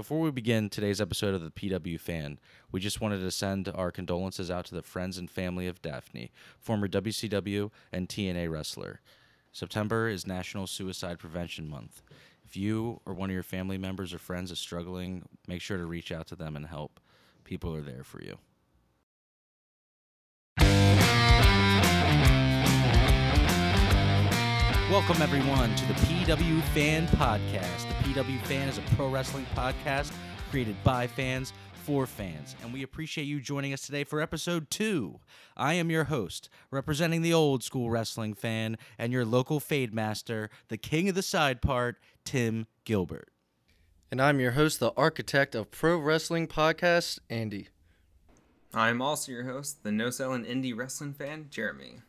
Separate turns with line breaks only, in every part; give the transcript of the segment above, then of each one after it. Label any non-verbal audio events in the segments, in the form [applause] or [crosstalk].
Before we begin today's episode of the PW Fan, we just wanted to send our condolences out to the friends and family of Daffney, former WCW and TNA wrestler. September is National Suicide Prevention Month. If you or one of your family members or friends is struggling, make sure to reach out to them and help. People are there for you. Welcome, everyone, to the PW Fan Podcast. The PW Fan is a pro wrestling podcast created by fans for fans, and we appreciate you joining us today for episode two. I am your host, representing the old school wrestling fan and your local fade master, the king of the side part, Tim Gilbert.
And I'm your host, the architect of Pro Wrestling Podcast, Andy.
I'm also your host, the no selling indie wrestling fan, Jeremy.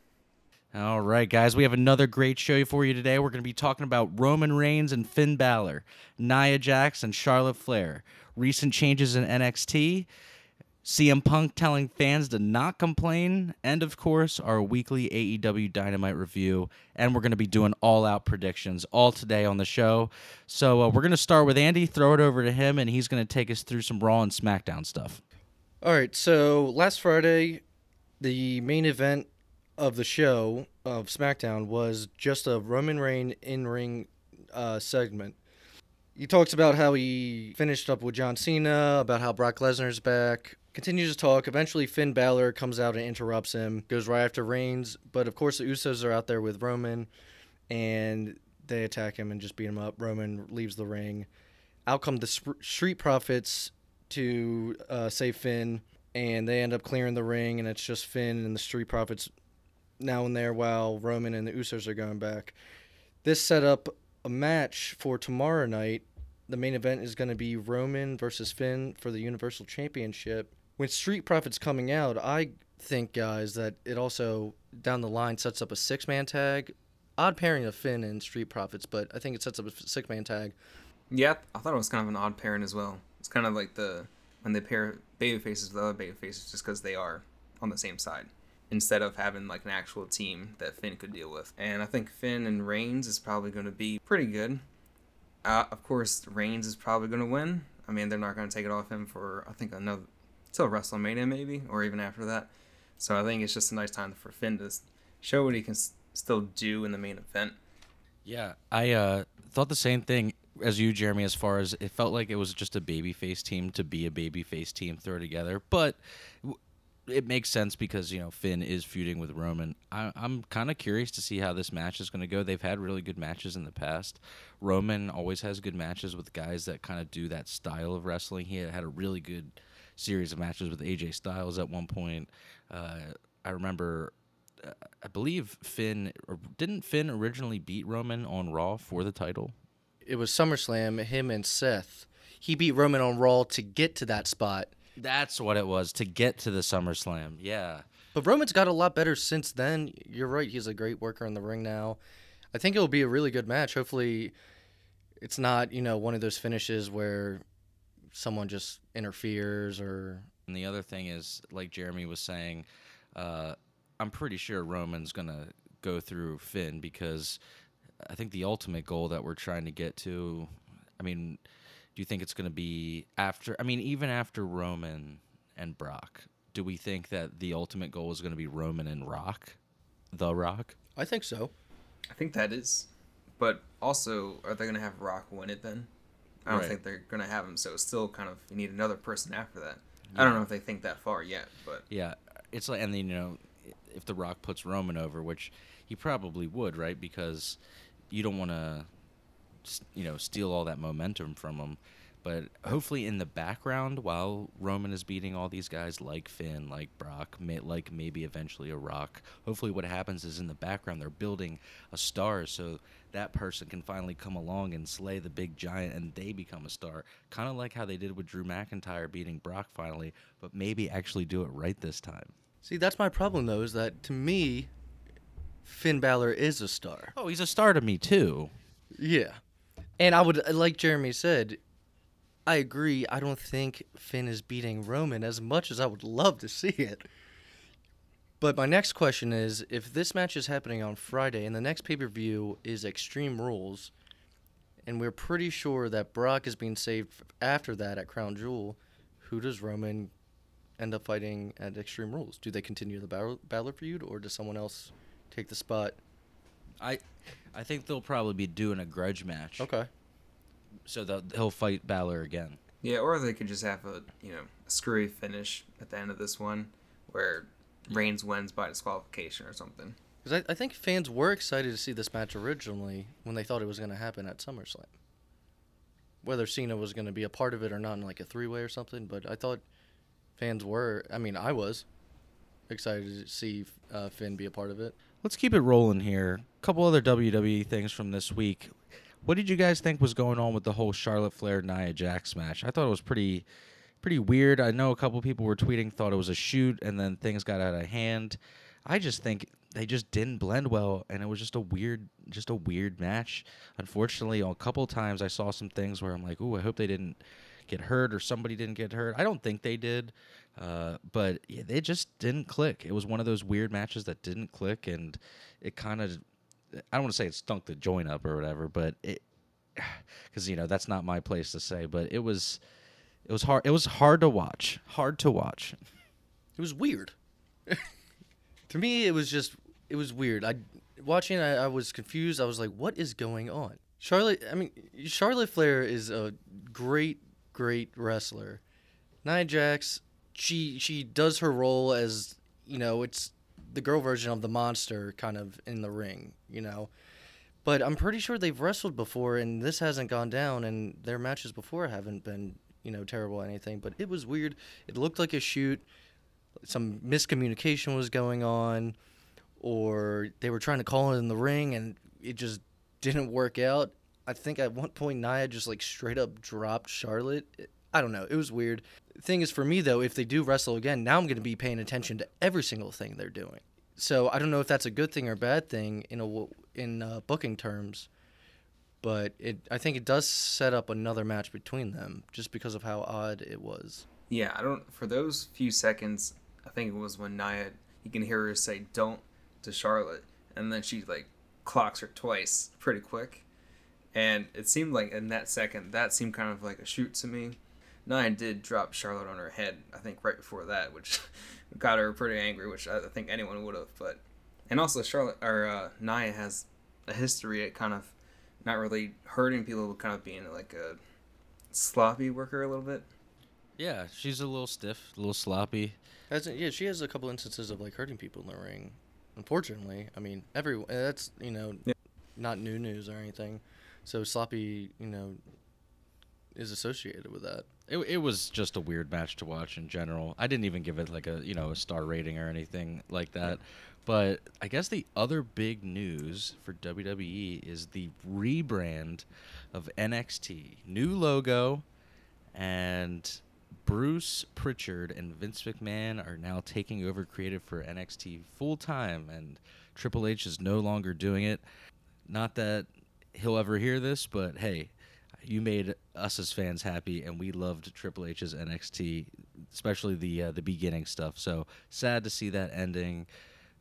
All right, guys, we have another great show for you today. We're going to be talking about Roman Reigns and Finn Balor, Nia Jax and Charlotte Flair, recent changes in NXT, CM Punk telling fans to not complain, and of course, our weekly AEW Dynamite review. And we're going to be doing all out predictions all today on the show. So uh, we're going to start with Andy, throw it over to him, and he's going to take us through some Raw and SmackDown stuff.
All right, so last Friday, the main event of the show of SmackDown was just a Roman Reign in ring uh, segment. He talks about how he finished up with John Cena, about how Brock Lesnar's back. Continues to talk. Eventually, Finn Balor comes out and interrupts him. Goes right after Reigns, but of course the Usos are out there with Roman, and they attack him and just beat him up. Roman leaves the ring. Out come the Street Profits to uh, save Finn, and they end up clearing the ring, and it's just Finn and the Street Profits now and there while Roman and the Usos are going back. This set up a match for tomorrow night. The main event is going to be Roman versus Finn for the Universal Championship. When Street Profits coming out, I think guys that it also down the line sets up a six man tag. Odd pairing of Finn and Street Profits, but I think it sets up a six man tag.
Yeah, I thought it was kind of an odd pairing as well. It's kind of like the when they pair baby faces with other baby faces just because they are on the same side instead of having like an actual team that Finn could deal with. And I think Finn and Reigns is probably going to be pretty good. Uh, of course, Reigns is probably going to win. I mean, they're not going to take it off him for I think another till WrestleMania maybe, or even after that. So I think it's just a nice time for Finn to show what he can s- still do in the main event.
Yeah, I uh, thought the same thing as you, Jeremy. As far as it felt like it was just a babyface team to be a babyface team throw together, but it makes sense because you know Finn is feuding with Roman. I, am kind of curious to see how this match is going to go. They've had really good matches in the past. Roman always has good matches with guys that kind of do that style of wrestling. He had a really good series of matches with AJ Styles at one point. Uh, I remember, uh, I believe Finn didn't Finn originally beat Roman on Raw for the title.
It was SummerSlam. Him and Seth. He beat Roman on Raw to get to that spot
that's what it was to get to the SummerSlam. Yeah.
But Roman's got a lot better since then. You're right. He's a great worker in the ring now. I think it'll be a really good match. Hopefully, it's not, you know, one of those finishes where someone just interferes or.
And the other thing is, like Jeremy was saying, uh, I'm pretty sure Roman's going to go through Finn because I think the ultimate goal that we're trying to get to, I mean, do you think it's going to be after? I mean, even after Roman and Brock, do we think that the ultimate goal is going to be Roman and Rock, The Rock?
I think so.
I think that is, but also, are they going to have Rock win it then? I don't right. think they're going to have him. So it's still kind of you need another person after that. Yeah. I don't know if they think that far yet, but
yeah, it's like and then you know if The Rock puts Roman over, which he probably would, right? Because you don't want to you know steal all that momentum from him. But hopefully, in the background, while Roman is beating all these guys like Finn, like Brock, may, like maybe eventually a Rock, hopefully, what happens is in the background they're building a star so that person can finally come along and slay the big giant and they become a star. Kind of like how they did with Drew McIntyre beating Brock finally, but maybe actually do it right this time.
See, that's my problem though, is that to me, Finn Balor is a star.
Oh, he's a star to me too.
Yeah. And I would, like Jeremy said, I agree. I don't think Finn is beating Roman as much as I would love to see it. But my next question is if this match is happening on Friday and the next pay per view is Extreme Rules, and we're pretty sure that Brock is being saved after that at Crown Jewel. Who does Roman end up fighting at Extreme Rules? Do they continue the battle, Balor feud, or does someone else take the spot?
I, I think they'll probably be doing a grudge match.
Okay.
So that he'll fight Balor again.
Yeah, or they could just have a you know a screwy finish at the end of this one, where Reigns wins by disqualification or something.
Because I, I think fans were excited to see this match originally when they thought it was going to happen at SummerSlam. Whether Cena was going to be a part of it or not in like a three way or something, but I thought fans were. I mean, I was excited to see uh, Finn be a part of it.
Let's keep it rolling here. A couple other WWE things from this week. What did you guys think was going on with the whole Charlotte Flair Nia Jax match? I thought it was pretty pretty weird. I know a couple people were tweeting thought it was a shoot and then things got out of hand. I just think they just didn't blend well and it was just a weird just a weird match. Unfortunately, a couple times I saw some things where I'm like, "Ooh, I hope they didn't get hurt or somebody didn't get hurt." I don't think they did. Uh, but yeah, they just didn't click. It was one of those weird matches that didn't click and it kind of I don't want to say it stunk the joint up or whatever, but it [sighs] cuz you know, that's not my place to say, but it was it was hard it was hard to watch. Hard to watch.
It was weird. [laughs] to me, it was just it was weird. I watching, I, I was confused. I was like, "What is going on?" Charlotte. I mean, Charlotte Flair is a great, great wrestler. Nia Jax, she she does her role as you know, it's the girl version of the monster, kind of in the ring. You know, but I'm pretty sure they've wrestled before, and this hasn't gone down, and their matches before haven't been you know terrible or anything. But it was weird. It looked like a shoot some miscommunication was going on or they were trying to call it in the ring and it just didn't work out. I think at one point Nia just like straight up dropped Charlotte. I don't know. It was weird. thing is for me though, if they do wrestle again, now I'm going to be paying attention to every single thing they're doing. So I don't know if that's a good thing or a bad thing in a in uh, booking terms, but it I think it does set up another match between them just because of how odd it was.
Yeah, I don't. For those few seconds, I think it was when Nia, you can hear her say "don't" to Charlotte, and then she like clocks her twice pretty quick, and it seemed like in that second that seemed kind of like a shoot to me. Nia did drop Charlotte on her head, I think right before that, which [laughs] got her pretty angry, which I think anyone would have. But and also Charlotte or uh, Nia has a history at kind of not really hurting people, but kind of being like a sloppy worker a little bit.
Yeah, she's a little stiff, a little sloppy.
Has yeah, she has a couple instances of like hurting people in the ring. Unfortunately, I mean, every that's you know,
yeah.
not new news or anything. So sloppy, you know, is associated with that.
It, it was just a weird match to watch in general. I didn't even give it like a you know a star rating or anything like that. But I guess the other big news for WWE is the rebrand of NXT. New logo and Bruce Pritchard and Vince McMahon are now taking over creative for NXT full time, and Triple H is no longer doing it. Not that he'll ever hear this, but hey, you made us as fans happy, and we loved Triple H's NXT, especially the uh, the beginning stuff. So sad to see that ending.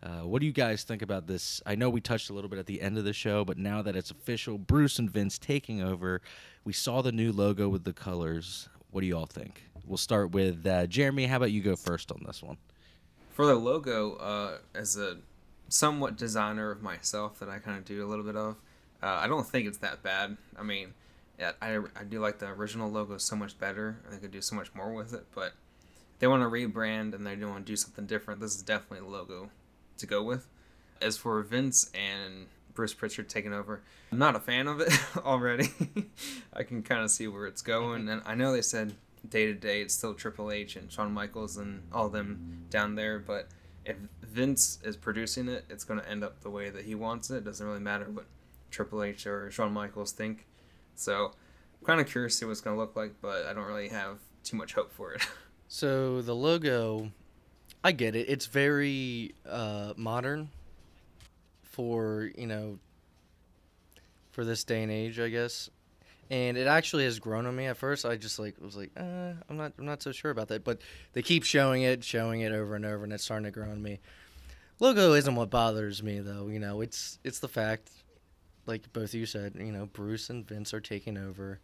Uh, what do you guys think about this? I know we touched a little bit at the end of the show, but now that it's official, Bruce and Vince taking over, we saw the new logo with the colors. What do you all think? We'll start with uh, Jeremy. How about you go first on this one?
For the logo, uh, as a somewhat designer of myself that I kind of do a little bit of, uh, I don't think it's that bad. I mean, yeah, I, I do like the original logo so much better. They could do so much more with it, but they want to rebrand and they want to do something different. This is definitely a logo to go with. As for Vince and Bruce Pritchard taking over, I'm not a fan of it [laughs] already. I can kind of see where it's going, and I know they said day to day it's still Triple H and Shawn Michaels and all them down there, but if Vince is producing it, it's going to end up the way that he wants it. It doesn't really matter what Triple H or Shawn Michaels think. So I'm kind of curious to see what it's going to look like, but I don't really have too much hope for it. [laughs]
So the logo, I get it. It's very uh, modern for you know for this day and age, I guess. And it actually has grown on me. At first, I just like was like, uh, I'm not, I'm not so sure about that. But they keep showing it, showing it over and over, and it's starting to grow on me. Logo isn't what bothers me though. You know, it's it's the fact like both of you said, you know, Bruce and Vince are taking over.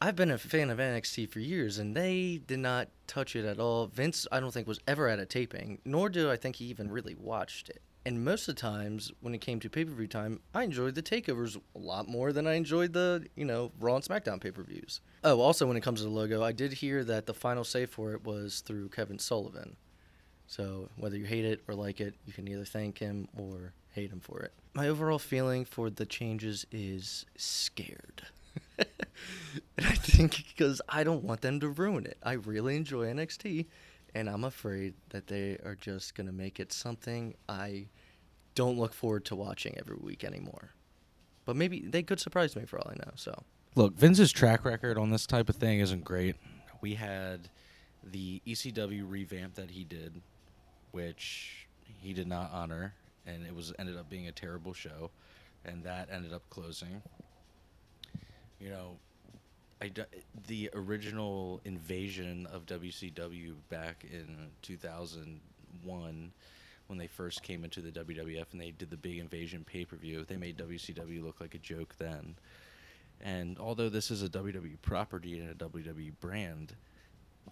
I've been a fan of NXT for years, and they did not touch it at all. Vince, I don't think, was ever at a taping, nor do I think he even really watched it. And most of the times, when it came to pay per view time, I enjoyed the takeovers a lot more than I enjoyed the, you know, Raw and SmackDown pay per views. Oh, also, when it comes to the logo, I did hear that the final say for it was through Kevin Sullivan. So whether you hate it or like it, you can either thank him or hate him for it. My overall feeling for the changes is scared. [laughs] and I think because I don't want them to ruin it. I really enjoy NXT, and I'm afraid that they are just going to make it something I don't look forward to watching every week anymore. But maybe they could surprise me for all I know. So
Look, Vince's track record on this type of thing isn't great. We had the ECW revamp that he did, which he did not honor, and it was ended up being a terrible show, and that ended up closing. You know, I the original invasion of WCW back in 2001 when they first came into the WWF and they did the big invasion pay-per-view, they made WCW look like a joke then. And although this is a WWE property and a WWE brand,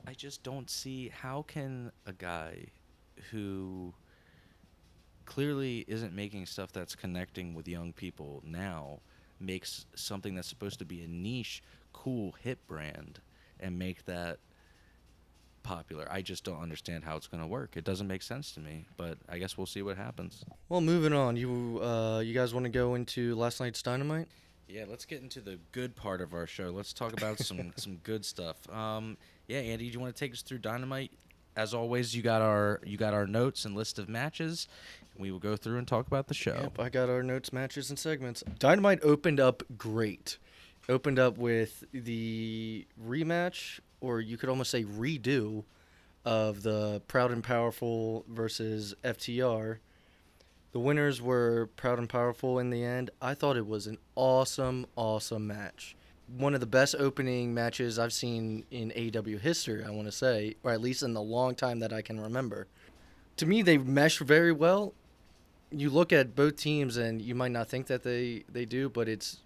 I just don't see how can a guy who clearly isn't making stuff that's connecting with young people now makes something that's supposed to be a niche, cool hit brand and make that popular. I just don't understand how it's going to work. It doesn't make sense to me, but I guess we'll see what happens.
Well, moving on. You uh, you guys want to go into last night's Dynamite?
Yeah, let's get into the good part of our show. Let's talk about some [laughs] some good stuff. Um, yeah, Andy, do you want to take us through Dynamite? As always, you got our you got our notes and list of matches. We will go through and talk about the show.
Yep, I got our notes, matches, and segments. Dynamite opened up great. Opened up with the rematch, or you could almost say redo, of the Proud and Powerful versus FTR. The winners were Proud and Powerful in the end. I thought it was an awesome, awesome match. One of the best opening matches I've seen in AEW history, I want to say, or at least in the long time that I can remember. To me, they mesh very well. You look at both teams, and you might not think that they, they do, but it's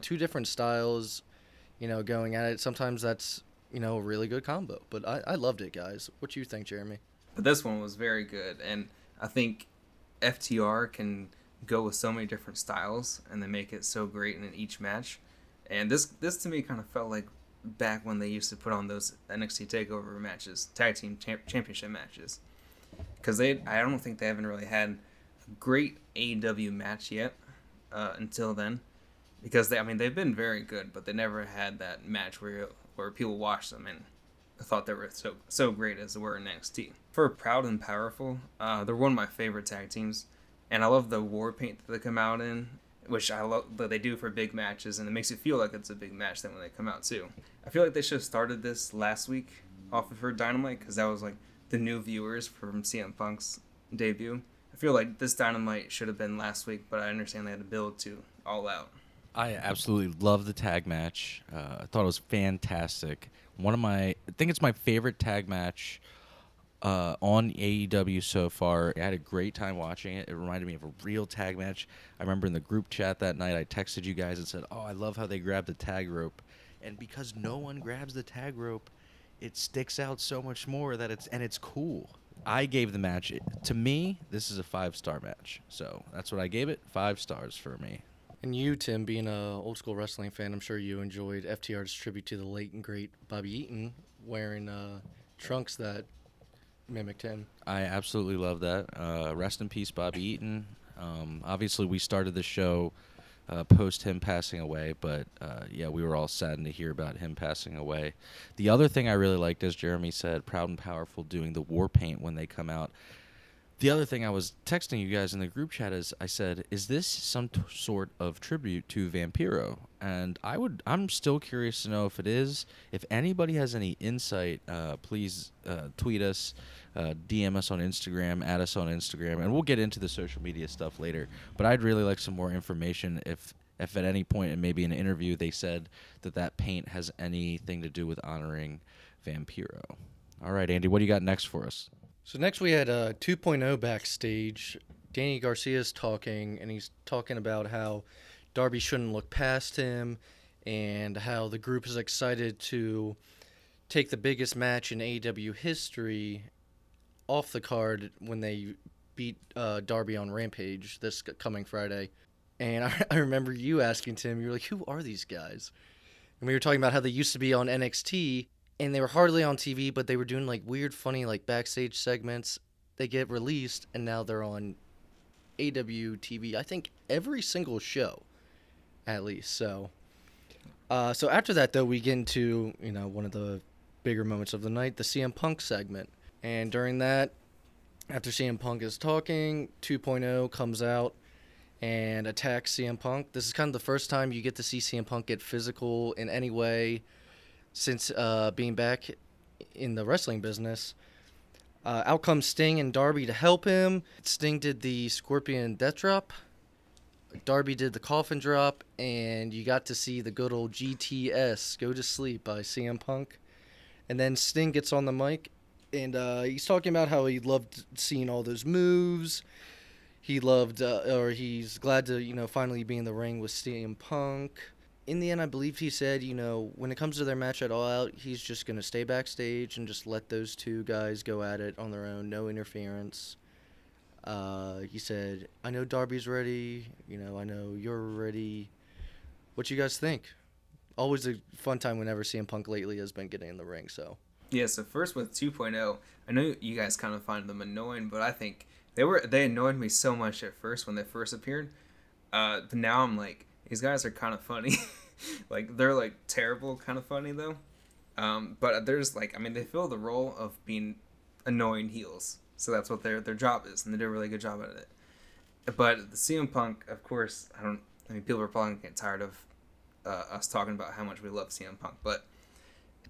two different styles, you know, going at it. Sometimes that's, you know, a really good combo. But I, I loved it, guys. What you think, Jeremy?
But this one was very good, and I think FTR can go with so many different styles and they make it so great in each match. And this this to me kind of felt like back when they used to put on those NXT Takeover matches, tag team champ- championship matches, because they I don't think they haven't really had a great AEW match yet uh, until then. Because they I mean they've been very good, but they never had that match where where people watched them and thought they were so so great as they were in NXT. For Proud and Powerful, uh, they're one of my favorite tag teams, and I love the war paint that they come out in, which I love that they do for big matches, and it makes it feel like it's a big match then when they come out too. I feel like they should have started this last week off of her Dynamite because that was like the new viewers from CM Punk's debut. I feel like this Dynamite should have been last week, but I understand they had to build to All Out.
I absolutely love the tag match. Uh, I thought it was fantastic. One of my, I think it's my favorite tag match uh, on AEW so far. I had a great time watching it. It reminded me of a real tag match. I remember in the group chat that night, I texted you guys and said, "Oh, I love how they grab the tag rope," and because no one grabs the tag rope, it sticks out so much more that it's and it's cool. I gave the match to me. This is a five star match, so that's what I gave it. Five stars for me.
And you, Tim, being a old school wrestling fan, I'm sure you enjoyed FTR's tribute to the late and great Bobby Eaton wearing uh, trunks that mimicked him.
I absolutely love that. Uh, rest in peace, Bobby Eaton. Um, obviously, we started the show uh, post him passing away, but uh, yeah, we were all saddened to hear about him passing away. The other thing I really liked, as Jeremy said, Proud and Powerful doing the war paint when they come out. The other thing I was texting you guys in the group chat is I said, "Is this some t- sort of tribute to Vampiro?" And I would, I'm still curious to know if it is. If anybody has any insight, uh, please uh, tweet us, uh, DM us on Instagram, add us on Instagram, and we'll get into the social media stuff later. But I'd really like some more information if. If at any point in maybe an interview they said that that paint has anything to do with honoring Vampiro. All right, Andy, what do you got next for us?
So next we had uh, 2.0 backstage. Danny Garcia's talking, and he's talking about how Darby shouldn't look past him, and how the group is excited to take the biggest match in AEW history off the card when they beat uh, Darby on Rampage this coming Friday. And [laughs] I, I remember you asking Tim, you were like, "Who are these guys?" And we were talking about how they used to be on NXT, and they were hardly on TV, but they were doing like weird, funny, like backstage segments. They get released, and now they're on AW TV. I think every single show, at least. So, uh, so after that, though, we get into you know one of the bigger moments of the night, the CM Punk segment, and during that, after CM Punk is talking, 2.0 comes out and attacks CM Punk. This is kind of the first time you get to see CM Punk get physical in any way since uh, being back in the wrestling business. Uh, out comes Sting and Darby to help him. Sting did the Scorpion Death Drop. Darby did the Coffin Drop, and you got to see the good old GTS Go to Sleep by CM Punk. And then Sting gets on the mic, and uh, he's talking about how he loved seeing all those moves. He loved, uh, or he's glad to, you know, finally be in the ring with CM Punk in the end, I believe he said, you know, when it comes to their match at All Out, he's just going to stay backstage and just let those two guys go at it on their own, no interference. Uh, he said, I know Darby's ready. You know, I know you're ready. What you guys think? Always a fun time whenever CM Punk lately has been getting in the ring, so.
Yeah, so first with 2.0, I know you guys kind of find them annoying, but I think they were they annoyed me so much at first when they first appeared. Uh, but now I'm like, these guys are kind of funny. [laughs] [laughs] like they're like terrible kind of funny though. Um, but there's like I mean they fill the role of being annoying heels. So that's what their their job is, and they do a really good job at it. But the CM Punk, of course, I don't. I mean, people are probably get tired of uh, us talking about how much we love CM Punk, but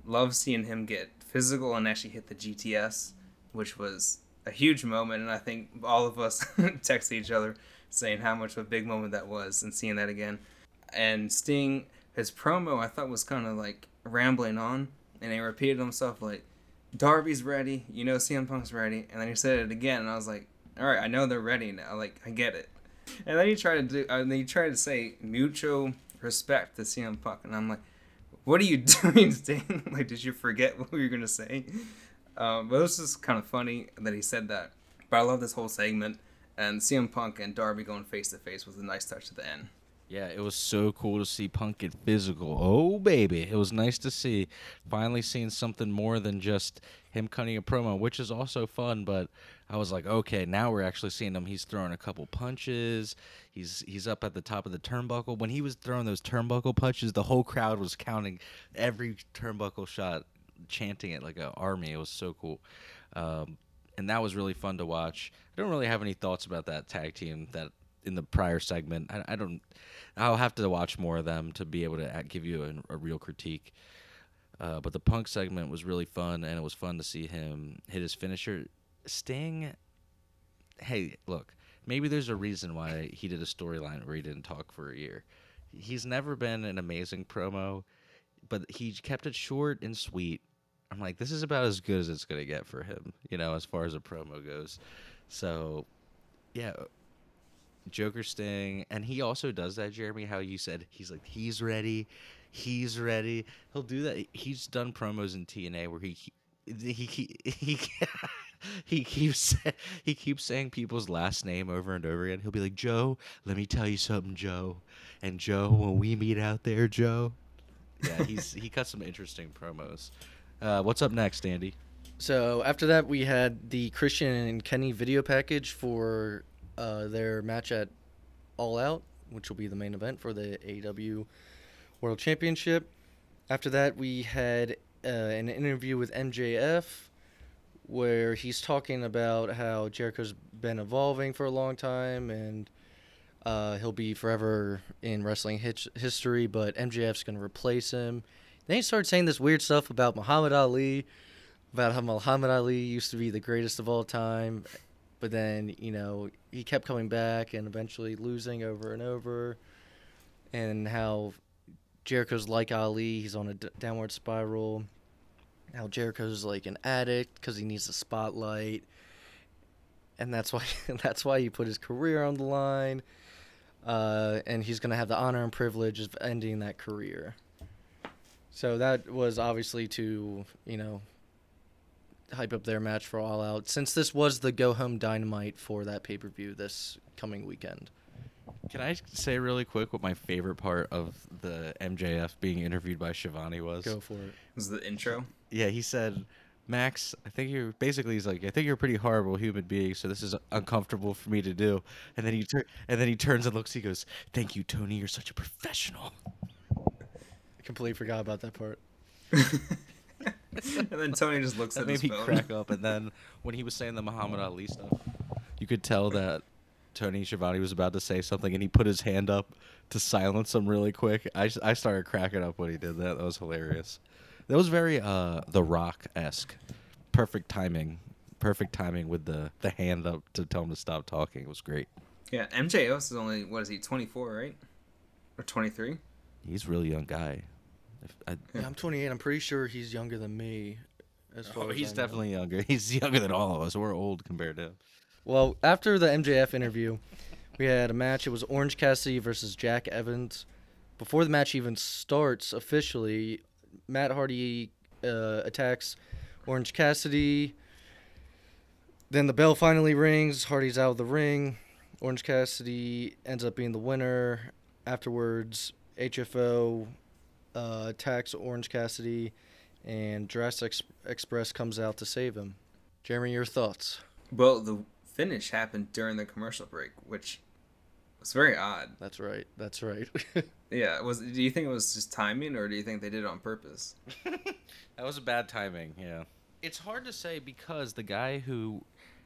love seeing him get physical and actually hit the GTS, which was a huge moment. And I think all of us [laughs] texted each other saying how much of a big moment that was, and seeing that again. And Sting, his promo, I thought was kind of like rambling on, and he repeated himself like, "Darby's ready, you know, CM Punk's ready," and then he said it again, and I was like, "All right, I know they're ready now. Like, I get it." And then he tried to do, and then he tried to say mutual respect to CM Punk, and I'm like, "What are you [laughs] doing, Sting? [laughs] like, did you forget what we were gonna say?" Um, but it was just kind of funny that he said that. But I love this whole segment and CM Punk and Darby going face to face was a nice touch at the end.
Yeah, it was so cool to see Punk get physical. Oh baby, it was nice to see. Finally seeing something more than just him cutting a promo, which is also fun. But I was like, okay, now we're actually seeing him. He's throwing a couple punches. He's he's up at the top of the turnbuckle. When he was throwing those turnbuckle punches, the whole crowd was counting every turnbuckle shot, chanting it like an army. It was so cool. Um, and that was really fun to watch. I don't really have any thoughts about that tag team that in the prior segment. I, I don't. I'll have to watch more of them to be able to give you a, a real critique. Uh, but the Punk segment was really fun, and it was fun to see him hit his finisher. Sting. Hey, look. Maybe there's a reason why he did a storyline where he didn't talk for a year. He's never been an amazing promo, but he kept it short and sweet I'm like, this is about as good as it's gonna get for him, you know, as far as a promo goes. So, yeah, Joker Sting, and he also does that, Jeremy. How you said he's like he's ready, he's ready. He'll do that. He's done promos in TNA where he he he he. he [laughs] keeps [laughs] he keeps saying people's last name over and over again. He'll be like, "Joe, let me tell you something, Joe." And Joe, when we meet out there, Joe. Yeah, he's he cuts some interesting promos. Uh, what's up next, Andy?
So after that, we had the Christian and Kenny video package for uh, their match at All Out, which will be the main event for the AEW World Championship. After that, we had uh, an interview with MJF where he's talking about how Jericho's been evolving for a long time and uh, he'll be forever in wrestling history, but MJF's going to replace him. Then he started saying this weird stuff about Muhammad Ali, about how Muhammad Ali used to be the greatest of all time, but then you know he kept coming back and eventually losing over and over, and how Jericho's like Ali, he's on a d- downward spiral. How Jericho's like an addict because he needs the spotlight, and that's why [laughs] that's why he put his career on the line. uh, and he's going to have the honor and privilege of ending that career. So that was obviously to you know hype up their match for All Out, since this was the go home dynamite for that pay per view this coming weekend.
Can I say really quick what my favorite part of the MJF being interviewed by Schiavone was?
Go for it.
Was the intro?
Yeah, he said, Max, I think you're basically he's like, I think you're a pretty horrible human being, so this is uncomfortable for me to do. And then he tur- and then he turns and looks. He goes, "Thank you, Tony. You're such a professional."
I completely forgot about that part. [laughs] [laughs]
and then Tony just looks
That
at
made
his
me
phone.
crack up. And then when he was saying the Muhammad Ali stuff, you could tell that Tony Schiavone was about to say something, and he put his hand up to silence him really quick. I, I started cracking up when he did that. That was hilarious. That was very uh, The Rock esque. Perfect timing. Perfect timing with the, the hand up to tell him to stop talking. It was great.
Yeah, MJF is only what is he? Twenty four, right? Or twenty three?
He's a really young guy. If I,
Yeah, I'm 28. I'm pretty sure he's younger than me. As far
oh,
as
he's
I know.
definitely younger. [laughs] He's younger than all of us. We're old compared to him.
Well, after the MJF interview, we had a match. It was Orange Cassidy versus Jack Evans. Before the match even starts officially, Matt Hardy uh, attacks Orange Cassidy. Then the bell finally rings. Hardy's out of the ring. Orange Cassidy ends up being the winner. Afterwards, HFO uh, attacks Orange Cassidy, and Jurassic Ex- Express comes out to save him. Jeremy, your thoughts?
Well, the finish happened during the commercial break, which was very odd.
That's right. That's right. [laughs]
Yeah, was do you think it was just timing, or do you think they did it on purpose? [laughs]
That was a bad timing. Yeah. It's hard to say because the guy who,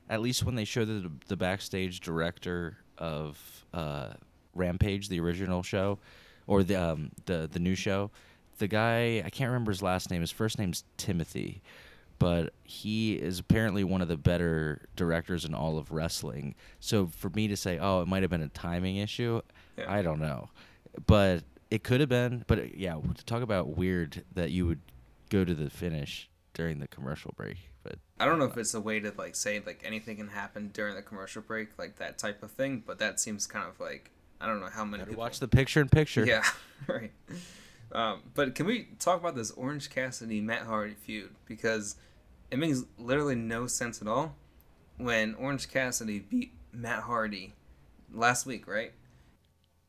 at least when they showed the the backstage director of uh, Rampage, the original show, or the um, the the new show, the guy I can't remember his last name. His first name's Timothy, but he is apparently one of the better directors in all of wrestling. So for me to say, oh, it might have been a timing issue,
Yeah.
I don't know, but it could have been. But uh, yeah, to talk about weird that you would go to the finish during the commercial break, but
I don't know if it's a way to like say like anything can happen during the commercial break, like that type of thing. But that seems kind of like I don't know how many
better
people
watch the picture in picture.
Yeah, [laughs] right. Um, but can we talk about this Orange Cassidy Matt Hardy feud because it makes literally no sense at all when Orange Cassidy beat Matt Hardy last week, right?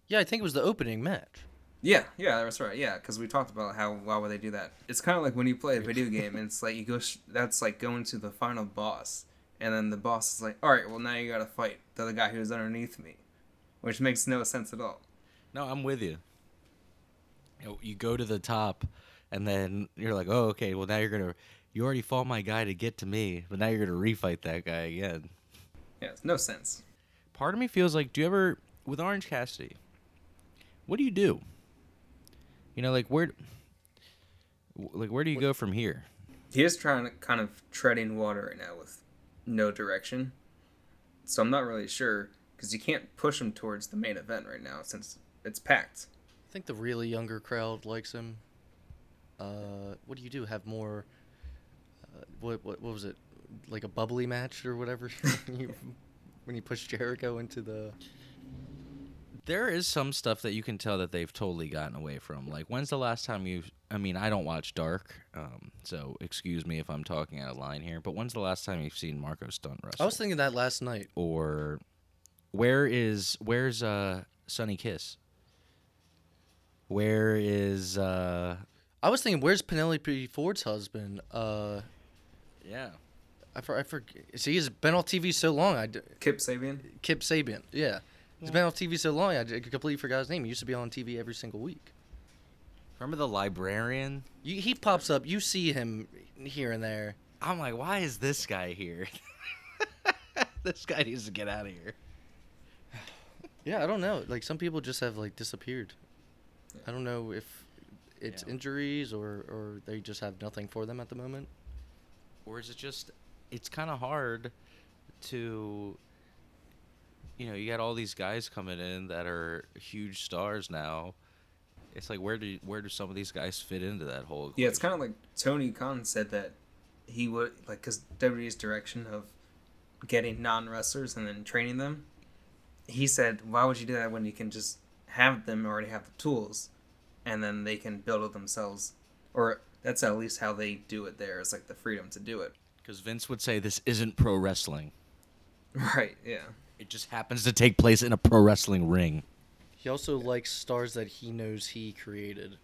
yeah, I think it was the opening match.
Yeah, yeah, that's right. Yeah, because we talked about how why would they do that? It's kind of like when you play a video game and it's like you go. Sh- that's like going to the final boss, and then the boss is like, "All right, well now you gotta fight the other guy who's underneath me," which makes no sense at all.
No, I'm with you. You, know, you go to the top, and then you're like, oh, okay. Well, now you're gonna. You already fought my guy to get to me, but now you're gonna refight that guy again.
Yeah, it's no sense.
Part of me feels like, do you ever with Orange Cassidy? What do you do? You know, like where, like where do you go from here?
He is trying to kind of treading water right now with no direction. So I'm not really sure because you can't push him towards the main event right now since it's packed.
I think the really younger crowd likes him. Uh, what do you do? Have more? Uh, what, what what was it? Like a bubbly match or whatever? [laughs] when, you, when you push Jericho into the.
There is some stuff that you can tell that they've totally gotten away from. Like, when's the last time you? I mean, I don't watch Dark, um, so excuse me if I'm talking out of line here. But when's the last time you've seen Marko Stunt wrestle?
I was thinking that last night.
or where is where's uh Sonny Kiss? Where is uh
I was thinking, where's Penelope Ford's husband? Uh,
yeah
I for, I forget. See, he's been on TV so long. I d-
Kip Sabian.
Kip Sabian. Yeah, he's been on TV so long. I d- completely forgot his name. He used to be on TV every single week.
remember the librarian?
You, he pops up. You see him here and there.
I'm like, why is this guy here? [laughs] this guy needs to get out of here.
Yeah, I don't know. Like some people just have like disappeared. I don't know if it's
Yeah.
injuries or or they just have nothing for them at the moment.
Or is it just it's kind of hard to you know, you got all these guys coming in that are huge stars now. It's like where do where do some of these guys fit into that whole
Yeah, it's kind of like Tony Khan said that he would like because WWE's direction of getting non wrestlers and then training them he said, "Why would you do that when you can just have them already have the tools, and then they can build it themselves?" Or that's at least how they do it. There, it's like the freedom to do it.
Because Vince would say this isn't pro wrestling. [laughs]
Right. Yeah.
It just happens to take place in a pro wrestling ring.
He also likes stars that he knows he created.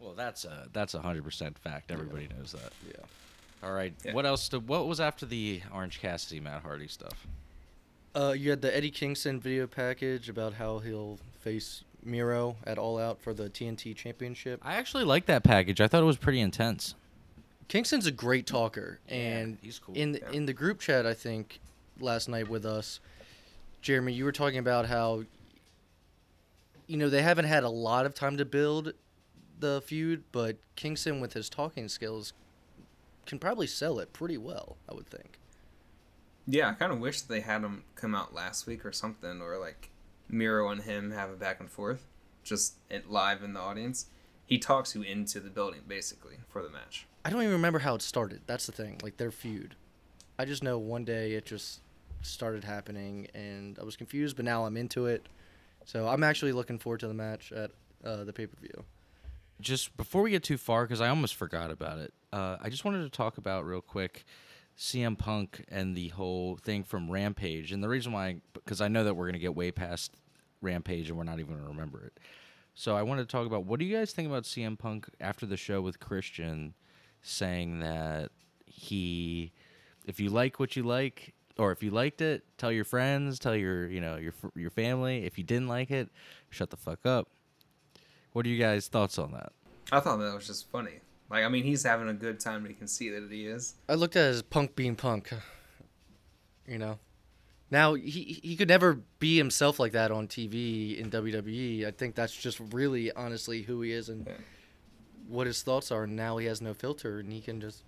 Well, that's a that's a hundred percent fact. Everybody knows that.
Yeah.
All right.
Yeah.
What else? To, what was after the Orange Cassidy Matt Hardy stuff?
Uh, you had the Eddie Kingston video package about how he'll face Miro at All Out for the TNT Championship.
I actually liked that package. I thought it was pretty intense.
Kingston's a great talker,
Yeah,
and
he's cool.
in
Yeah.
in the group chat, I think last night with us, Jeremy, you were talking about how you know they haven't had a lot of time to build the feud, but Kingston with his talking skills can probably sell it pretty well. I would think.
Yeah, I kind of wish they had him come out last week or something, or like Miro and him have a back and forth, just live in the audience. He talks you into the building basically for the match.
I don't even remember how it started. That's the thing. Like their feud. I just know one day it just started happening and I was confused, but now I'm into it. So I'm actually looking forward to the match at uh, the pay per view.
just before we get too far, because I almost forgot about it, uh, I just wanted to talk about real quick CM Punk and the whole thing from Rampage. And the reason why, because I know that we're going to get way past Rampage and we're not even going to remember it. So I wanted to talk about what do you guys think about CM Punk after the show with Christian saying that he, if you like what you like, or if you liked it, tell your friends, tell your you know your your family. If you didn't like it, shut the fuck up. What are you guys' thoughts on that?
I thought that was just funny. Like, I mean, he's having a good time. You can see that he is.
I looked at it as Punk being Punk. You know, now he he could never be himself like that on TV in WWE. I think that's just really honestly who he is and
Yeah.
what his thoughts are. And now he has no filter and he can just,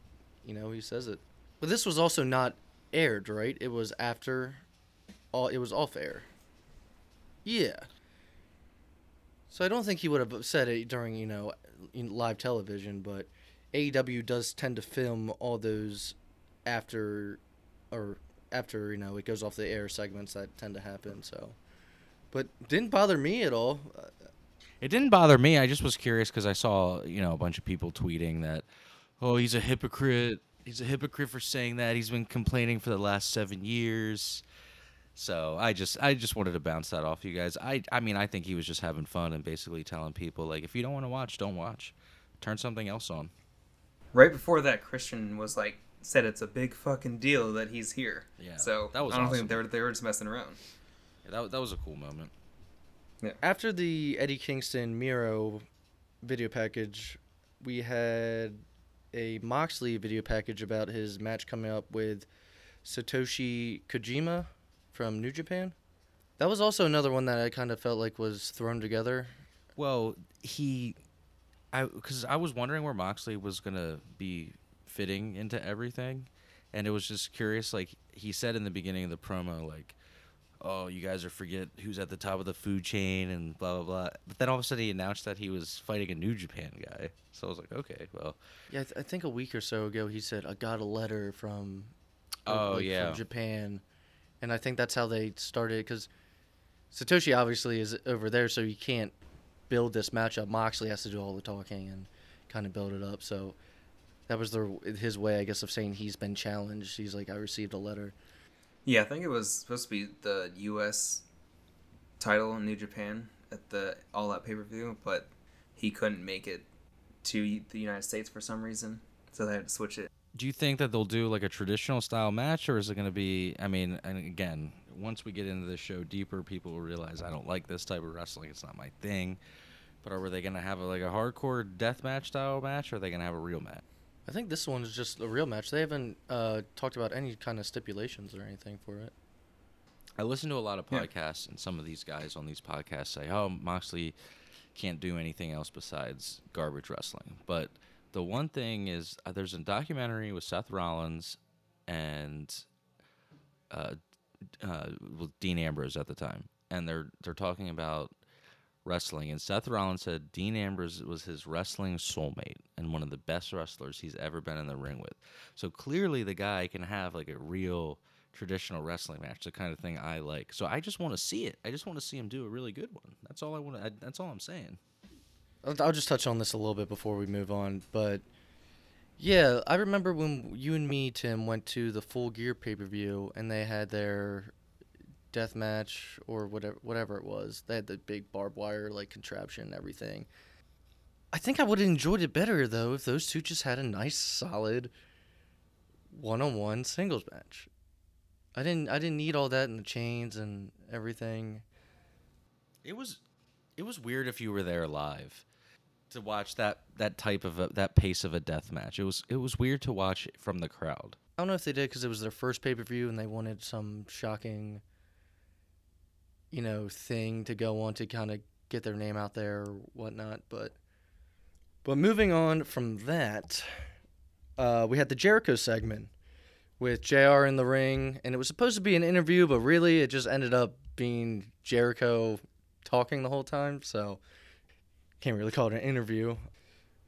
you know, he says it. But this was also not aired, right? It was after, all it was off air. Yeah. So I don't think he would have said it during you know live television, but AEW does tend to film all those after or after you know it goes off the air segments that tend to happen. So, but didn't bother me at all.
It didn't bother me. I just was curious because I saw you know a bunch of people tweeting that, oh, he's a hypocrite. He's a hypocrite for saying that. He's been complaining for the last seven years. So I just I just wanted to bounce that off you guys. I I mean I think he was just having fun and basically telling people like if you don't want to watch, don't watch. Turn something else on.
Right before that, Christian was like, said it's a big fucking deal that he's here.
Yeah,
So
that was
I don't
awesome.
think they were they were just messing around.
Yeah, that that was a cool moment. Yeah.
after the Eddie Kingston Miro video package, we had a Moxley video package about his match coming up with Satoshi Kojima from New Japan. That was also another one that I kind of felt like was thrown together.
Well, he, I because I was wondering where Moxley was gonna be fitting into everything, and it was just curious. Like he said in the beginning of the promo, like, "Oh, you guys are forget who's at the top of the food chain and blah blah blah." But then all of a sudden he announced that he was fighting a New Japan guy. So I was like, okay, well,
Yeah, I, th- I think a week or so ago he said, "I got a letter from."
Oh,
like,
yeah.
From Japan, and I think that's how they started because Satoshi obviously is over there, so you can't build this matchup. Moxley has to do all the talking and kind of build it up. So that was their his way, I guess, of saying he's been challenged. He's like, I received a letter.
Yeah, I think it was supposed to be the U.S. title in New Japan at the All Out pay per view, but he couldn't make it to the United States for some reason, so they had to switch it.
Do you think that they'll do like a traditional style match, or is it gonna be? I mean, and again, once we get into the show deeper, people will realize I don't like this type of wrestling. It's not my thing. But are they gonna have a, like a hardcore death match style match, or are they gonna have a real match?
I think this one is just a real match. They haven't uh, talked about any kind of stipulations or anything for it.
I listen to a lot of
Yeah.
podcasts, and some of these guys on these podcasts say, "Oh, Moxley can't do anything else besides garbage wrestling." But the one thing is, uh, there's a documentary with Seth Rollins and uh, uh, well, Dean Ambrose at the time, and they're they're talking about wrestling. And Seth Rollins said Dean Ambrose was his wrestling soulmate and one of the best wrestlers he's ever been in the ring with. So clearly, the guy can have like a real traditional wrestling match, the kind of thing I like. So I just want to see it. I just want to see him do a really good one. That's all I want to. That's all I'm saying.
I'll, just touch on this a little bit before we move on, but yeah, I remember when you and me, Tim, went to the Full Gear pay per view, and they had their death match or whatever whatever it was. They had the big barbed wire like contraption and everything. I think I would have enjoyed it better though if those two just had a nice solid one on one singles match. I didn't I didn't need all that in the chains and everything.
It was, it was weird if you were there live, to watch that that type of a, that pace of a death match. It was it was weird to watch from the crowd.
I don't know if they did because it was their first pay per view and they wanted some shocking, you know, thing to go on to kind of get their name out there or whatnot. But, but moving on from that, uh, we had the Jericho segment with Jr. in the ring, and it was supposed to be an interview, but really it just ended up being Jericho talking the whole time. So, can't really call it an interview.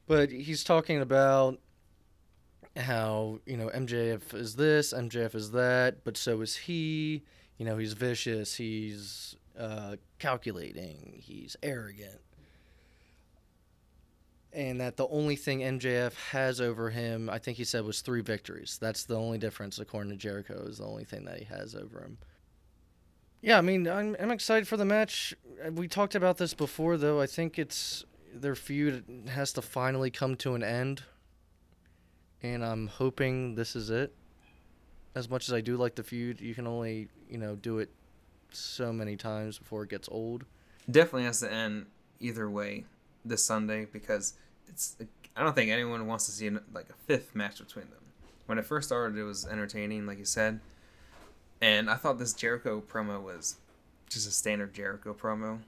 But he's talking about how you know MJF is this, MJF is that, but so is he. You know, he's vicious, he's uh, calculating, he's arrogant, and that the only thing MJF has over him, I think he said, was three victories. That's the only difference, according to Jericho, is the only thing that he has over him. Yeah, I mean, I'm I'm excited for the match. Uh, We talked about this before, though. I think it's their feud has to finally come to an end and I'm hoping this is it. As much as I do like the feud, you can only you know do it so many times before it gets old.
Definitely has to end either way this Sunday because it's. I don't think anyone wants to see like a fifth match between them. When it first started, it was entertaining, like you said, and I thought this Jericho promo was just a standard Jericho promo.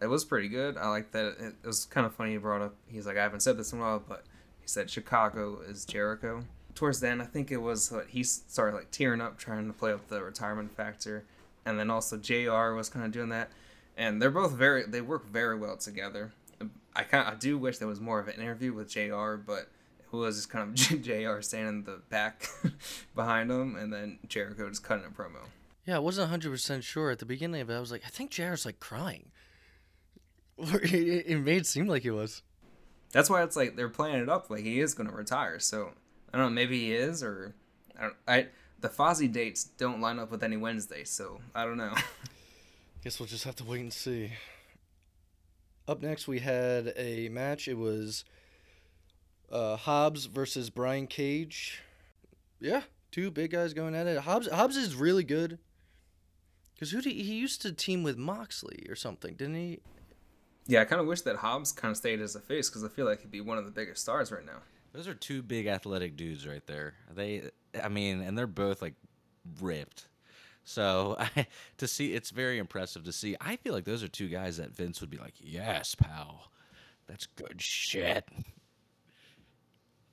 It was pretty good. I like that. It, was kind of funny. He brought up. He's like, I haven't said this in a while, but he said Chicago is Jericho. Towards the end, I think it was he started like tearing up, trying to play up the retirement factor, and then also Jr. was kind of doing that, and they're both very they work very well together. I kind I do wish there was more of an interview with Jr. But was just kind of [laughs] Jr. standing in the back [laughs] behind him, and then Jericho just cutting a promo.
Yeah, I wasn't 100% sure at the beginning of it. I was like, I think Jared's like crying. [laughs] it, it made it seem like he was.
That's why it's like they're playing it up like he is going to retire. So I don't know, maybe he is, or I don't. I the Fozzy dates don't line up with any Wednesday, so I don't know.
Guess we'll just have to wait and see. Up next, we had a match. It was uh, Hobbs versus Brian Cage. Yeah, two big guys going at it. Hobbs Hobbs is really good. Cause who did he, he used to team with Moxley or something, didn't he?
yeah, I kind of wish that Hobbs kind of stayed as a face because I feel like he'd be one of the biggest stars right now.
Those are two big athletic dudes right there. They, I mean, and they're both like ripped. So I, [laughs] to see, it's very impressive to see. I feel like those are two guys that Vince would be like, "Yes, pal, that's good shit."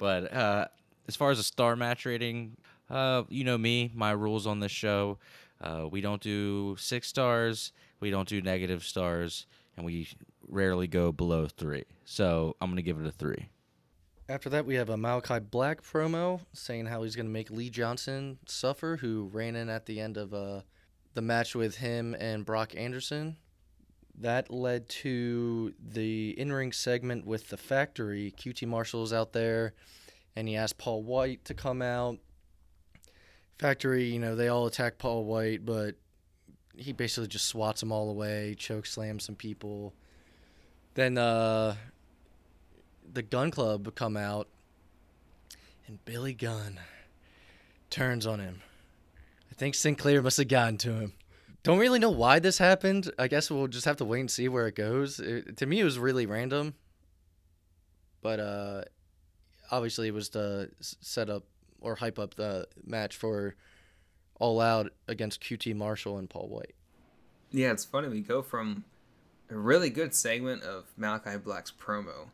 But uh, as far as a star match rating, uh, you know me, my rules on this show. Uh, we don't do six stars. We don't do negative stars, and we rarely go below three. So I'm gonna give it a three.
After that, we have a Malakai Black promo saying how he's going to make Lee Johnson suffer, who ran in at the end of uh, the match with him and Brock Anderson. That led to the in ring segment with the factory. QT Marshall's out there, and he asked Paul White to come out. Factory, you know, they all attack Paul White, but he basically just swats them all away, choke slams some people. Then uh, the Gun Club come out, and Billy Gunn turns on him. I think Sinclair must have gotten to him. Don't really know why this happened. I guess we'll just have to wait and see where it goes. It, to me, it was really random, but uh, obviously it was to set up or hype up the match for All Out against QT Marshall and Paul White.
Yeah, it's funny. We go from a really good segment of Malakai Black's promo,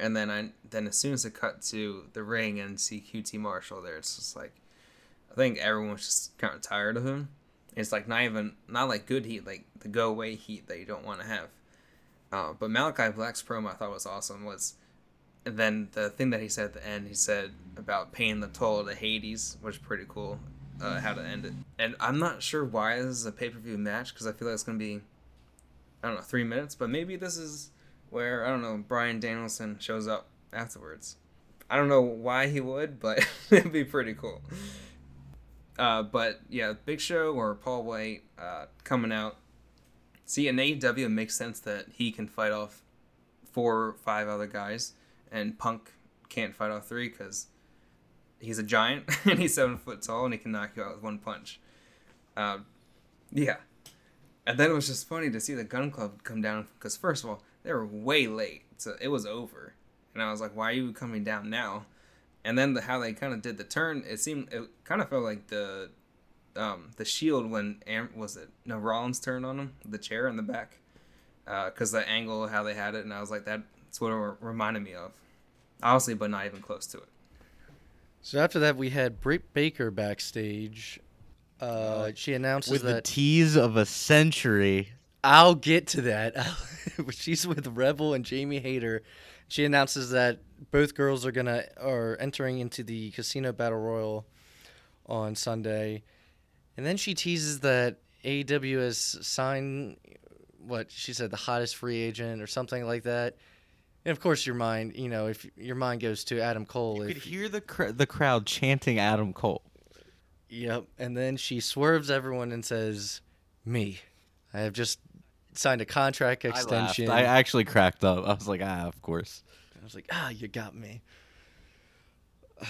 and then I then as soon as it cut to the ring and see QT Marshall there, it's just like I think everyone's just kind of tired of him. It's like not even not like good heat, like the go away heat that you don't want to have. Uh, but Malakai Black's promo I thought was awesome was, and then the thing that he said at the end, he said about paying the toll to Hades, which is pretty cool. uh, how to end it. And I'm not sure why this is a pay per view match because I feel like it's gonna be, I don't know, three minutes. But maybe this is where I don't know Bryan Danielson shows up afterwards. I don't know why he would, but [laughs] it'd be pretty cool. Uh, but yeah, Big Show or Paul White uh, coming out. See, in AEW, it makes sense that he can fight off four or five other guys, and Punk can't fight off three because he's a giant [laughs] and he's seven foot tall and he can knock you out with one punch. Uh, yeah. And then it was just funny to see the Gun Club come down because, first of all, they were way late. So it was over. And I was like, why are you coming down now? And then the, how they kind of did the turn, it seemed, it kind of felt like the um, the Shield when, Am- was it, no, Rollins turned on him, the chair in the back. Because uh, the angle, how they had it. And I was like, that's what it reminded me of. Honestly, but not even close to it.
So after that, we had Britt Baker backstage. Uh, she announces
With the
that
tease of a century.
I'll get to that. [laughs] She's with Rebel and Jamie Hayter. She announces that both girls are gonna are entering into the Casino Battle Royal on Sunday, and then she teases that AEW has signed what she said the hottest free agent or something like that. And of course, your mind, you know, if your mind goes to Adam Cole,
You
if
could hear the cr- the crowd chanting Adam Cole.
Yep. And then she swerves everyone and says, Me. I have just signed a contract extension.
I actually cracked up. I was like, ah, of course.
I was like, Ah, you got me. [sighs]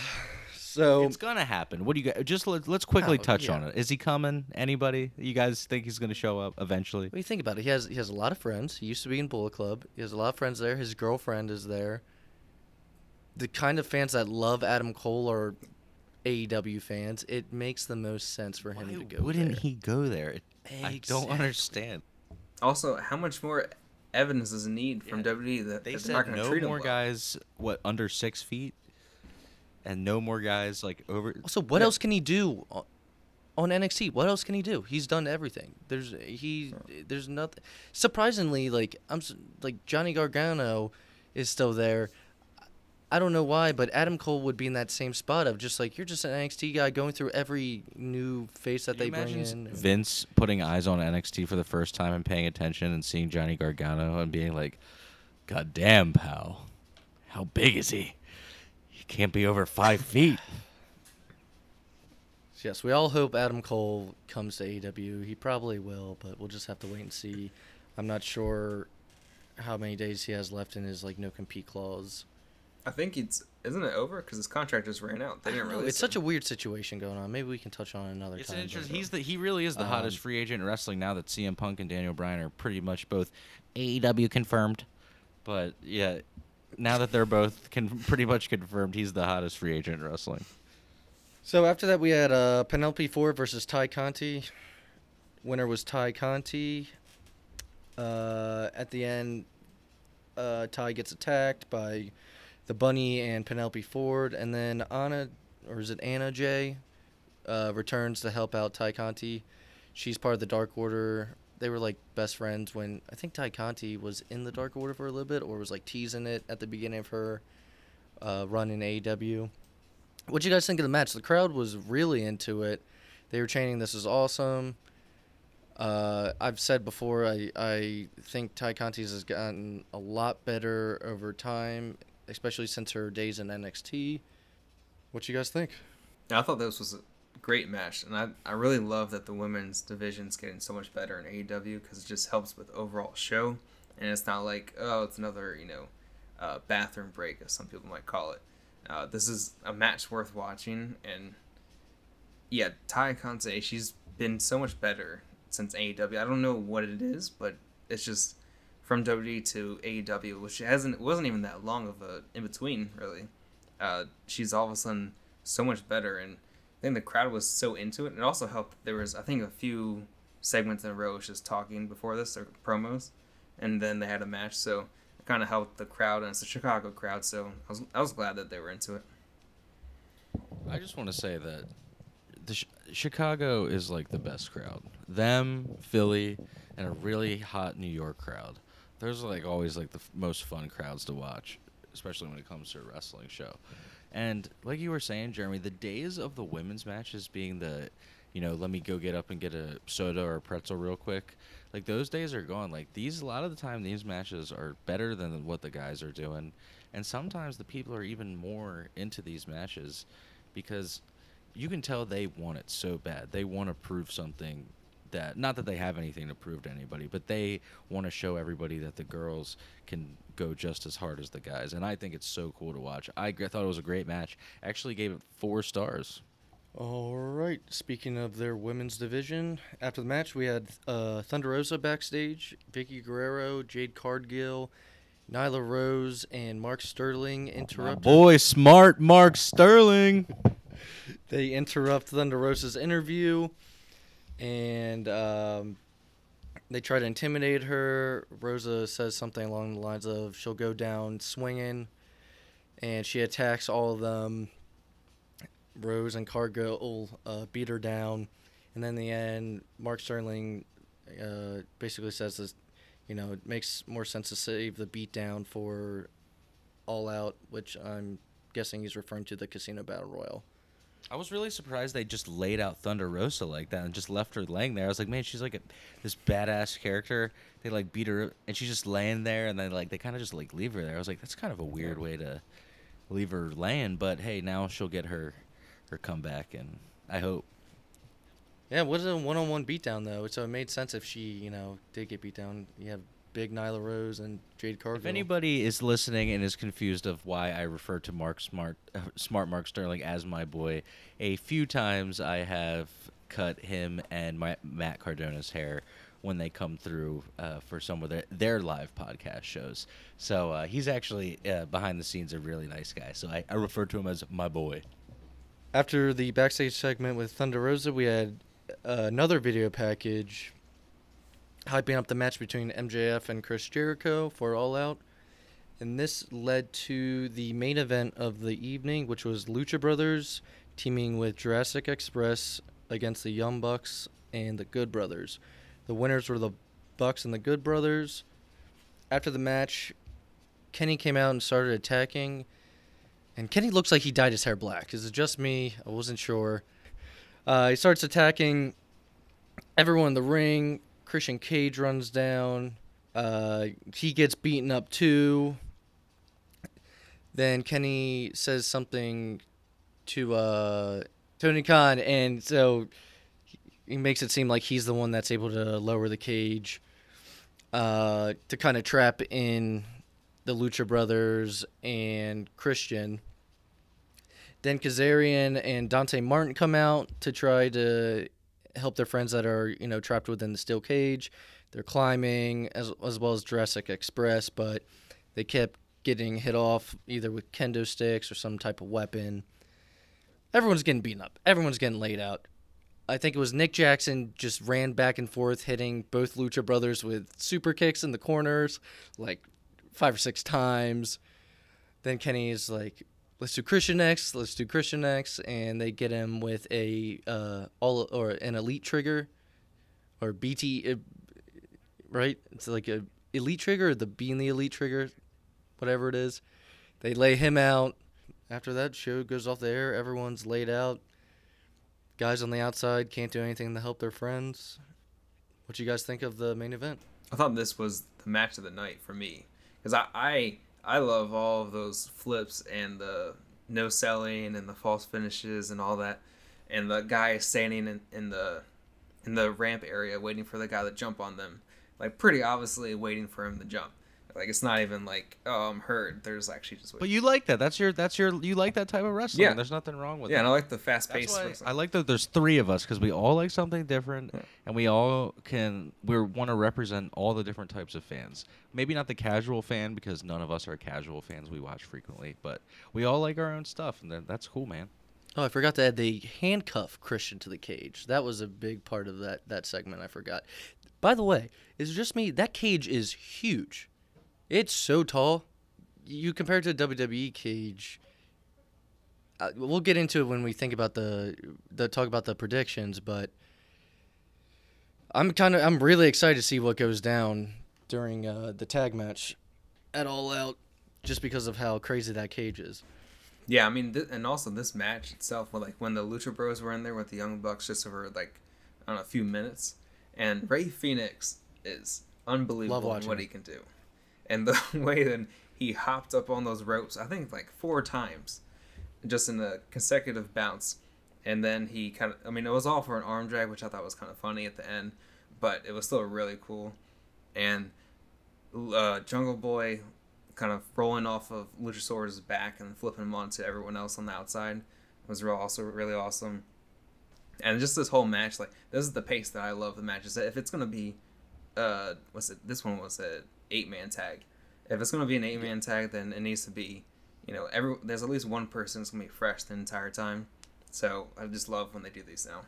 So
It's gonna happen. What do you guys? Just let, let's quickly
Oh,
touch
yeah.
on it. Is he coming? Anybody? You guys think he's gonna show up eventually?
what do you think about it? He has he has a lot of friends. He used to be in Bullet Club. He has a lot of friends there. His girlfriend is there. The kind of fans that love Adam Cole are AEW fans. It makes the most sense for him
Why
to go.
wouldn't
there.
he go there? It- I don't understand.
Also, how much more evidence does it need from
Yeah,
WWE that
They
that
said
they're not going to
no
treat him
more
well?
guys. What under six feet? And no more guys like over.
Also, what
Yeah.
else can he do on NXT? What else can he do? He's done everything. There's he there's nothing. Surprisingly, like I'm s- like Johnny Gargano is still there. I don't know why, but Adam Cole would be in that same spot of just like you're just an NXT guy going through every new face that they bring in.
Vince putting eyes on NXT for the first time and paying attention and seeing Johnny Gargano and being like, "God damn, pal, how big is he? He can't be over five [laughs] feet."
Yes, we all hope Adam Cole comes to AEW. He probably will, but we'll just have to wait and see. I'm not sure how many days he has left in his like no compete clause.
I think it's isn't it over because his contract just ran out. They didn't
don't know,
release
it's such a weird situation going on. Maybe we can touch on it another
It's
time.
an
but-
He's the he really is the hottest
Um,
free agent in wrestling now that CM Punk and Daniel Bryan are pretty much both AEW confirmed. But yeah, now that they're both con- pretty much confirmed, he's the hottest free agent in wrestling.
So after that, we had uh, Penelope Ford versus Tay Conti. Winner was Tay Conti. Uh, at the end, uh, Tay gets attacked by the Bunny and Penelope Ford, and then Anna, or is it Anna Jay, uh, returns to help out Tay Conti. She's part of the Dark Order. They were like best friends when I think Tay Conti was in the Dark Order for a little bit, or was like teasing it at the beginning of her uh, run in AEW. What you guys think of the match? The crowd was really into it. They were chanting, "This is awesome." Uh, I've said before, I I think Ty Conti's has gotten a lot better over time, especially since her days in NXT. What you guys think?
I thought this was a great match, and I, I really love that the women's division's getting so much better in AEW because it just helps with overall show, and it's not like oh it's another you know uh, bathroom break as some people might call it. Uh, this is a match worth watching, and yeah, Tay Conti she's been so much better since AEW. I don't know what it is, but it's just from WWE to AEW, which hasn't wasn't even that long of a in between really. Uh, she's all of a sudden so much better, and I think the crowd was so into it. It also helped. There was I think a few segments in a row just talking before this or promos, and then they had a match, so it kind of helped the crowd, and it's a Chicago crowd, so I was I was glad that they were into it.
I just want to say that the Ch- Chicago is like the best crowd. Them, Philly, and a really hot New York crowd. Those are like always like the f- most fun crowds to watch, especially when it comes to a wrestling show. And like you were saying, Jeremy, the days of the women's matches being the, you know, let me go get up and get a soda or a pretzel real quick. Like those days are gone. Like these, a lot of the time, these matches are better than what the guys are doing, and sometimes the people are even more into these matches because you can tell they want it so bad. They want to prove something that not that they have anything to prove to anybody, but they want to show everybody that the girls can go just as hard as the guys. And I think it's so cool to watch. I thought it was a great match. Actually gave it 4 stars.
All right. Speaking of their women's division, after the match, we had uh, Thunder Rosa backstage, Vickie Guerrero, Jade Cargill, Nyla Rose, and Mark Sterling
My
interrupt.
boy smart Mark Sterling. [laughs]
They interrupt Thunder Rosa's interview, and um, they try to intimidate her. Rosa says something along the lines of she'll go down swinging, and she attacks all of them. Rose and Cargill uh, beat her down, and then in the end, Mark Sterling uh, basically says this, you know, it makes more sense to save the beatdown for All Out, which I'm guessing he's referring to the Casino Battle Royal.
I was really surprised they just laid out Thunder Rosa like that and just left her laying there. I was like, man, she's like a, this badass character. They like beat her and she's just laying there, and then like they kind of just like leave her there. I was like, that's kind of a weird way to leave her laying. But hey, now she'll get her her comeback, and I hope.
Yeah, it wasn't a one-on-one beatdown though, so it made sense if she, you know, did get beat down. You have big Nyla Rose and Jade Cargill.
If anybody is listening and is confused of why I refer to Mark Smart, uh, [laughs] Smart Mark Sterling as my boy, a few times I have cut him and my Matt Cardona's hair when they come through uh, for some of their, their live podcast shows. So uh, he's actually uh, behind the scenes a really nice guy. So I, I refer to him as my boy.
After the backstage segment with Thunder Rosa, we had uh, another video package hyping up the match between MJF and Chris Jericho for All Out. And this led to the main event of the evening, which was Lucha Brothers teaming with Jurassic Express against the Young Bucks and the Good Brothers. The winners were the Bucks and the Good Brothers. After the match, Kenny came out and started attacking. And Kenny looks like he dyed his hair black. Is it just me? I wasn't sure. Uh, he starts attacking everyone in the ring. Christian Cage runs down. Uh, he gets beaten up too. Then Kenny says something to uh, Tony Khan, and so he makes it seem like he's the one that's able to lower the cage uh, to kind of trap in the Lucha Brothers and Christian. Then Kazarian and Dante Martin come out to try to help their friends that are, you know, trapped within the steel cage. They're climbing as, as well as Jurassic Express, but they kept getting hit off either with kendo sticks or some type of weapon. Everyone's getting beaten up. Everyone's getting laid out. I think it was Nick Jackson just ran back and forth hitting both Lucha Brothers with super kicks in the corners like five or six times. Then Kenny's like, let's do Christian next, let's do Christian next, and they get him with a uh, all or an elite trigger, or BT, uh, right? It's like a elite trigger, the being the elite trigger, whatever it is. They lay him out. After that, show goes off the air. Everyone's laid out. Guys on the outside can't do anything to help their friends. What you guys think of the main event?
I thought this was the match of the night for me because I, I I love all of those flips and the no selling and the false finishes and all that, and the guy standing in, in the in the ramp area waiting for the guy to jump on them, like pretty obviously waiting for him to jump. Like it's not even like oh I'm hurt. There's actually just
But you like that. That's your. That's your. You like that type of wrestling.
Yeah.
There's nothing wrong with
yeah,
it.
and I like the fast
That's
pace.
I like that there's three of us because we all like something different,
Yeah.
and we all can we want to represent all the different types of fans. Maybe not the casual fan because none of us are casual fans. We watch frequently, but we all like our own stuff, and that's cool, man.
Oh, I forgot to add the handcuff Christian to the cage. That was a big part of that that segment. I forgot. By the way, is it just me? That cage is huge. It's so tall. You compare it to a WWE cage. Uh, we'll get into it when we think about the the talk about the predictions, but I'm kind of I'm really excited to see what goes down during uh, the tag match at All Out, just because of how crazy that cage is.
Yeah, I mean, th- and also this match itself, like when the Lucha Bros were in there with the Young Bucks just over like I don't know, a few minutes, and Rey Fenix is unbelievable in what
him.
he can do, and the [laughs] way that he hopped up on those ropes, I think like four times, just in a consecutive bounce, and then he kind of, I mean, it was all for an arm drag, which I thought was kind of funny at the end, but it was still really cool, and uh, Jungle Boy kind of rolling off of Luchasaurus' back and flipping him onto everyone else on the outside was real also really awesome. And just this whole match, like this is the pace that I love the matches. If it's gonna be, uh, what's it? This one was a eight man tag. If it's gonna be an eight man tag, then it needs to be, you know, every there's at least one person that's gonna be fresh the entire time. So I just love when they do these now.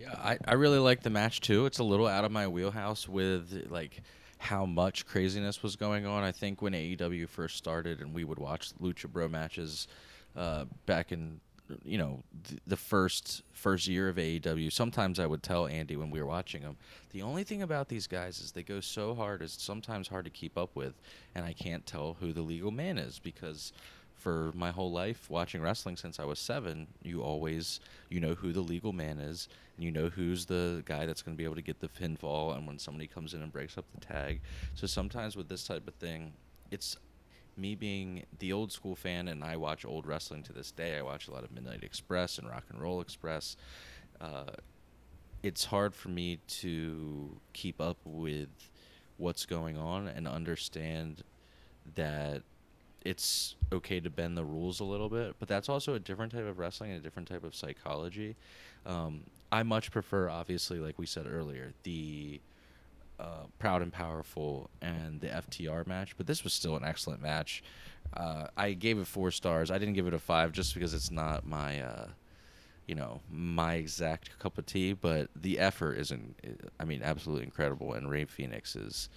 Yeah, I, I really like the match too. It's a little out of my wheelhouse with like how much craziness was going on. I think when AEW first started and we would watch Lucha Bro matches uh, back in you know th- the first first year of AEW, sometimes I would tell Andy when we were watching them, the only thing about these guys is they go so hard it's sometimes hard to keep up with, and I can't tell who the legal man is because for my whole life watching wrestling since I was seven, you always you know who the legal man is, and you know who's the guy that's going to be able to get the pinfall, and when somebody comes in and breaks up the tag. So sometimes with this type of thing, it's me being the old school fan, and I watch old wrestling to this day. I watch a lot of Midnight Express and Rock and Roll Express. Uh, it's hard for me to keep up with what's going on and understand that it's okay to bend the rules a little bit, but that's also a different type of wrestling and a different type of psychology. Um, I much prefer, obviously, like we said earlier, the uh, Proud and Powerful and the FTR match, but this was still an excellent match. Uh, I gave it four stars. I didn't give it a five just because it's not my, uh, you know, my exact cup of tea. But the effort isn't. I mean, absolutely incredible. And Rey Fenix is.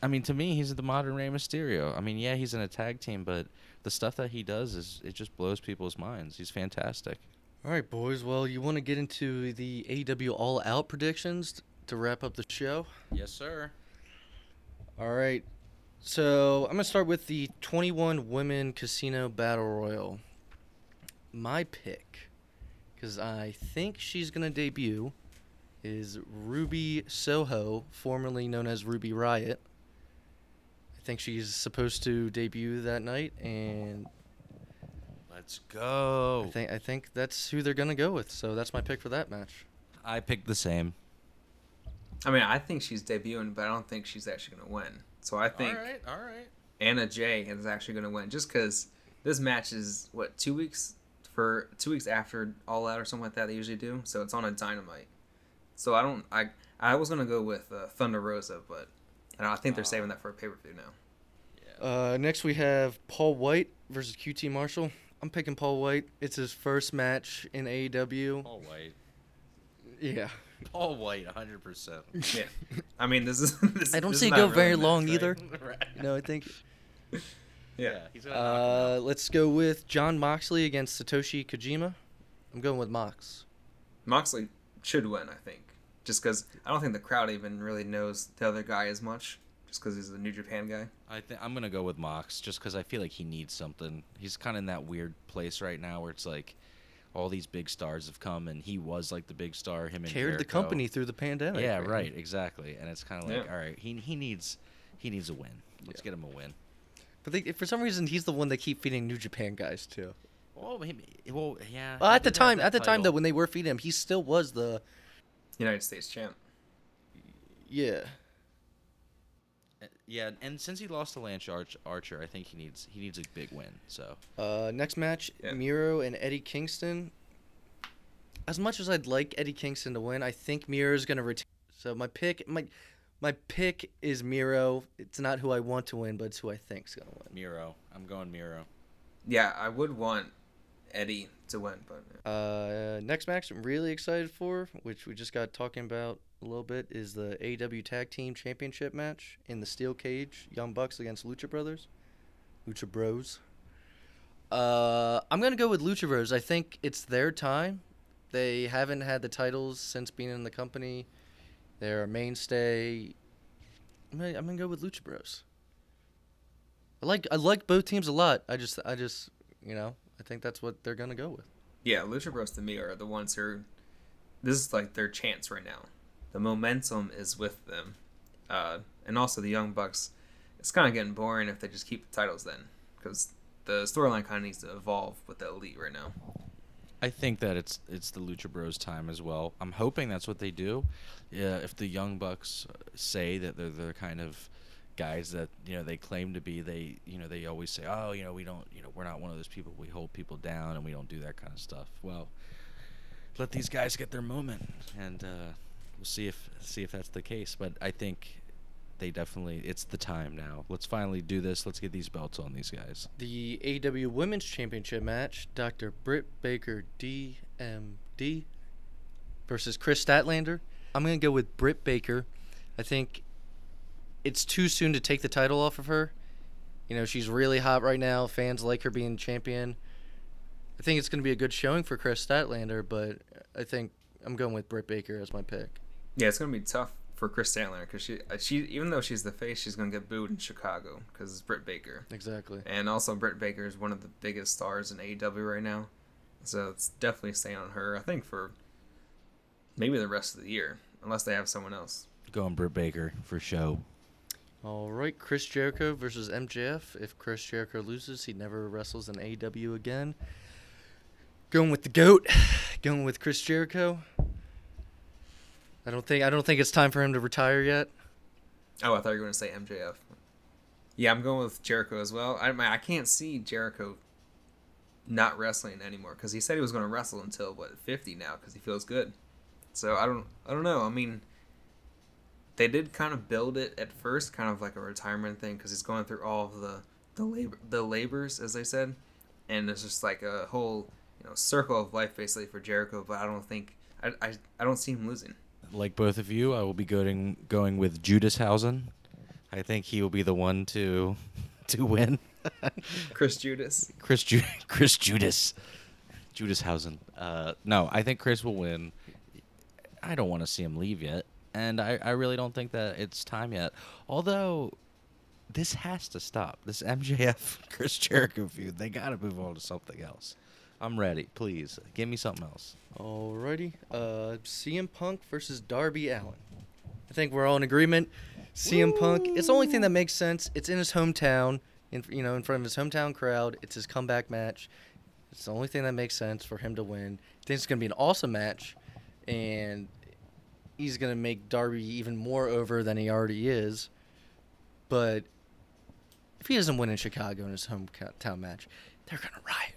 I mean, to me, he's the modern Rey Mysterio. I mean, yeah, he's in a tag team, but the stuff that he does is it just blows people's minds. He's fantastic.
All right, boys. Well, you want to get into the AEW All Out predictions to wrap up the show?
Yes, sir.
All right. So I'm gonna start with the 21 Women Casino Battle Royal. My pick, because I think she's gonna debut, is Ruby Soho, formerly known as Ruby Riott. I think she's supposed to debut that night, and
Let's go.
I think I think that's who they're gonna go with. So that's my pick for that match.
I picked the same.
I mean, I think she's debuting, but I don't think she's actually gonna win. So I think
all right, all right.
Anna Jay is actually going to win just because this match is what two weeks for two weeks after All Out or something like that they usually do. So it's on a Dynamite. So I don't I I was going to go with uh, Thunder Rosa, but I, don't, I think they're saving that for a pay per view now.
Uh, next we have Paul White versus QT Marshall. I'm picking Paul White. It's his first match in AEW.
Paul White.
Yeah. [laughs]
Paul White, 100%. [laughs]
Yeah, I mean this is. [laughs] This,
I don't see
is
it go
really
very long
right?
either.
right.
You know, I think.
Yeah.
he's gonna
Uh, let's go with Jon Moxley against Satoshi Kojima. I'm going with Mox.
Moxley should win, I think, just because I don't think the crowd even really knows the other guy as much, just because he's a New Japan guy.
I think I'm gonna go with Mox just because I feel like he needs something. He's kind of in that weird place right now where it's like all these big stars have come and he was like the big star. Him and
Carried the company through the pandemic.
Yeah,
man.
right, exactly. And it's kind of like,
Yeah.
all right, he he needs he needs a win. Let's
Yeah.
get him a win.
But they, for some reason, he's the one they keep feeding New Japan guys too.
Well, he, well, yeah.
Well, at the time, at the time though, when they were feeding him, he still was the
United States champ.
yeah.
Yeah, and since he lost to Lance Arch- Archer, I think he needs he needs a big win. So
Uh, next match,
Yeah.
Miro and Eddie Kingston. As much as I'd like Eddie Kingston to win, I think Miro is going to retain. So my pick, my my pick is Miro. It's not who I want to win, but it's who I think's going to win.
Miro, I'm going Miro.
Yeah, I would want Eddie to win, but
Uh, next match I'm really excited for, which we just got talking about a little bit, is the AW Tag Team Championship match in the steel cage. Young Bucks against Lucha Brothers. Lucha Bros. Uh, I'm gonna go with Lucha Bros. I think it's their time. They haven't had the titles since being in the company. They're a mainstay. I'm gonna, I'm gonna go with Lucha Bros. I like I like both teams a lot. I just I just You know, I think that's what they're gonna go with.
Yeah, Lucha Bros to me are the ones who are. This is like their chance right now. The momentum is with them, uh, and also the Young Bucks. It's kind of getting boring if they just keep the titles then, because the storyline kind of needs to evolve with the Elite right now.
I think that it's it's the Lucha Bros time as well. I'm hoping that's what they do. Yeah, if the Young Bucks say that they're the kind of guys that you know they claim to be, they you know they always say, oh, you know we don't, you know we're not one of those people. We hold people down and we don't do that kind of stuff. Well, let these guys get their moment, and uh, we'll see if see if that's the case. But I think they definitely it's the time now. Let's finally do this. Let's get these belts on these guys.
The AW Women's Championship match: Dr. Britt Baker, DMD, versus Kris Statlander. I'm gonna go with Britt Baker. I think it's too soon to take the title off of her. You know, she's really hot right now. Fans like her being champion. I think it's going to be a good showing for Kris Statlander, but I think I'm going with Britt Baker as my pick.
Yeah, it's gonna be tough for Kris Statlander because she, uh, she, even though she's the face, she's gonna get booed in Chicago because it's Britt Baker,
Exactly.
and also Britt Baker is one of the biggest stars in AEW right now, so it's definitely staying on her. I think for maybe the rest of the year, unless they have someone else.
Going Britt Baker for show.
All right, Chris Jericho versus MJF. If Chris Jericho loses, he never wrestles in AEW again. Going with the goat, [sighs] going with Chris Jericho. I don't think I don't think it's time for him to retire yet.
Oh, I thought you were gonna say MJF. Yeah, I'm going with Jericho as well. I, I can't see Jericho not wrestling anymore because he said he was going to wrestle until what 50 now because he feels good. So I don't I don't know. I mean, they did kind of build it at first, kind of like a retirement thing because he's going through all of the the labor the labors as they said, and it's just like a whole you know circle of life basically for Jericho. But I don't think I I, I don't see him losing.
Like both of you, I will be going going with Judas Hausen. I think he will be the one to [laughs] to win. [laughs]
Chris Judas.
Chris Ju- [laughs] Chris Judas. Judas Hausen. Uh, no, I think Chris will win. I don't want to see him leave yet, and I, I really don't think that it's time yet. Although this has to stop. This MJF Chris Jericho feud. They got to move on to something else. I'm ready. Please give me something else.
Alrighty, uh, CM Punk versus Darby Allin. I think we're all in agreement. CM Punk. It's the only thing that makes sense. It's in his hometown, in you know, in front of his hometown crowd. It's his comeback match. It's the only thing that makes sense for him to win. I think it's gonna be an awesome match, and he's gonna make Darby even more over than he already is. But if he doesn't win in Chicago in his hometown match, they're gonna riot.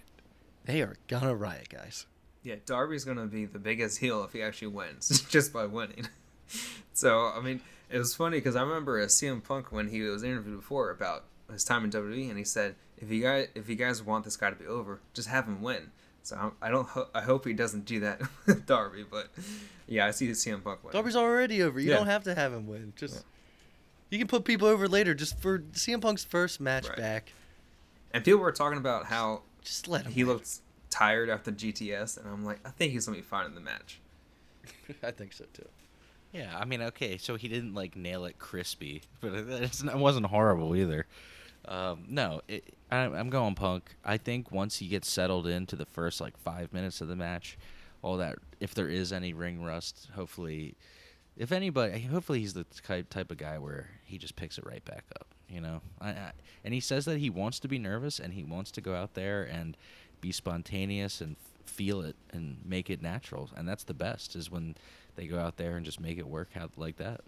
They are gonna riot, guys.
Yeah, Darby's gonna be the biggest heel if he actually wins, [laughs] just by winning. [laughs] so I mean, it was funny because I remember a CM Punk when he was interviewed before about his time in WWE, and he said, "If you guys, if you guys want this guy to be over, just have him win." So I'm- I don't, ho- I hope he doesn't do that [laughs] with Darby, but yeah, I see the CM Punk win.
Darby's already over. You
Yeah.
don't have to have him win. Just
Yeah.
you can put people over later. Just for CM Punk's first match
Right.
back,
And people were talking about how
just let him.
he
win.
looked tired after GTS, and I'm like, I think he's gonna be fine in the match. [laughs]
I think so too.
Yeah, I mean, okay, so he didn't like nail it crispy, [laughs] but it, it's, it wasn't horrible either. Um, no, it, I, I'm going Punk. I think once he gets settled into the first like five minutes of the match, all that, if there is any ring rust, hopefully, if anybody, hopefully he's the type type of guy where he just picks it right back up. You know, I, I, and he says that he wants to be nervous and he wants to go out there and be spontaneous and f- feel it and make it natural, and that's the best is when they go out there and just make it work out like that.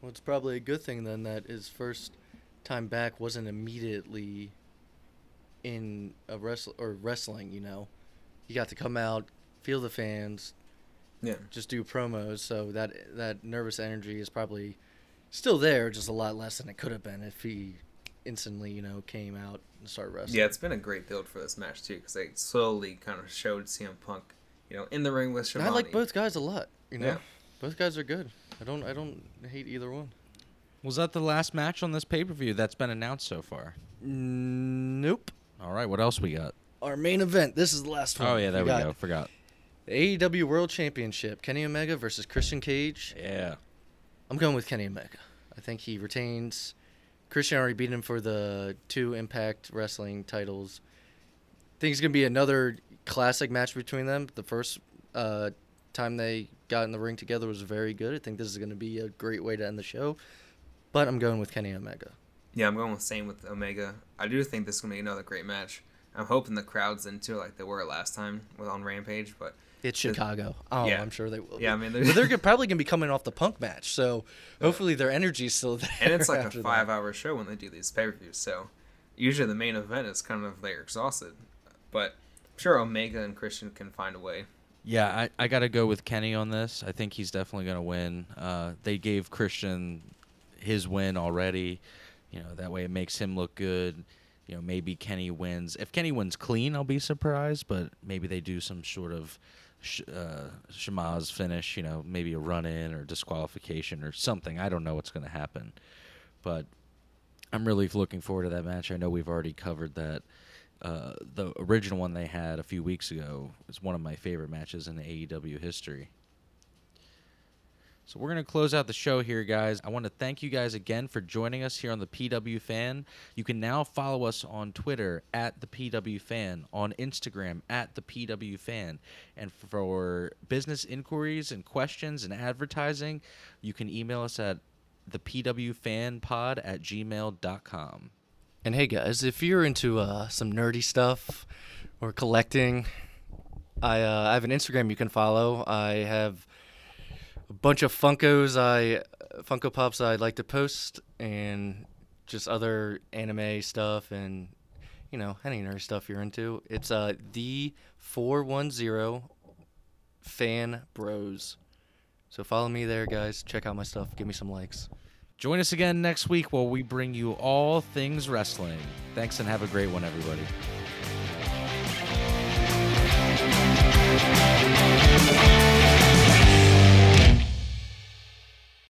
Well, it's probably a good thing then that his first time back wasn't immediately in a wrestle or wrestling. You know, he got to come out, feel the fans,
Yeah.
just do promos. So that that nervous energy is probably still there, just a lot less than it could have been if he instantly, you know, came out and started wrestling.
Yeah, it's been a great build for this match too, because they slowly kind of showed CM Punk, you know, in the ring with
And I like both guys a lot. You know,
Yeah.
both guys are good. I don't I don't hate either one.
Was that the last match on this pay per view that's been announced so far?
Nope.
All right, what else we got?
Our main event. This is the last one.
Oh yeah, there we
got
go. Forgot.
The AEW World Championship. Kenny Omega versus Christian Cage.
Yeah.
I'm going with Kenny Omega. I think he retains. Christian already beat him for the two Impact Wrestling titles. think it's gonna be another classic match between them. The first uh, time they got in the ring together was very good. I think this is gonna be a great way to end the show. But I'm going with Kenny Omega.
Yeah, I'm going with same with Omega. I do think this is gonna be another great match. I'm hoping the crowd's into it like they were last time on Rampage, but
It's Chicago. Oh,
Yeah.
I'm sure they will.
Yeah, I mean,
but
there's-
they're gonna- [laughs] probably gonna be coming off the Punk match, so hopefully their energy's still there.
and it's like [laughs] a
after that.
five-hour show when they do these pay-per-views. So usually the main event is kind of they're exhausted, but I'm sure Omega and Christian can find a way.
Yeah, I, I got to go with Kenny on this. I think he's definitely going to win. Uh, they gave Christian his win already. You know, that way it makes him look good. You know, maybe Kenny wins. If Kenny wins clean, I'll be surprised, but maybe they do some sort of sh- uh, Shemaz finish, you know, maybe a run in or disqualification or something. I don't know what's going to happen. But I'm really looking forward to that match. I know we've already covered that. Uh, the original one they had a few weeks ago is one of my favorite matches in AEW history. So we're going to close out the show here, guys. I want to thank you guys again for joining us here on the PW Fan. You can now follow us on Twitter at the PW Fan, on Instagram at the PW Fan, and for business inquiries and questions and advertising, you can email us at thepwfanpod at gmail.com.
And hey guys, if you're into uh, some nerdy stuff or collecting, I uh, I have an Instagram you can follow. I have a bunch of Funkos I Funko Pops I like to post and just other anime stuff and you know any nerdy stuff you're into. It's uh the four one zero fan bros. So follow me there, guys. Check out my stuff. Give me some likes.
Join us again next week while we bring you all things wrestling. Thanks and have a great one, everybody.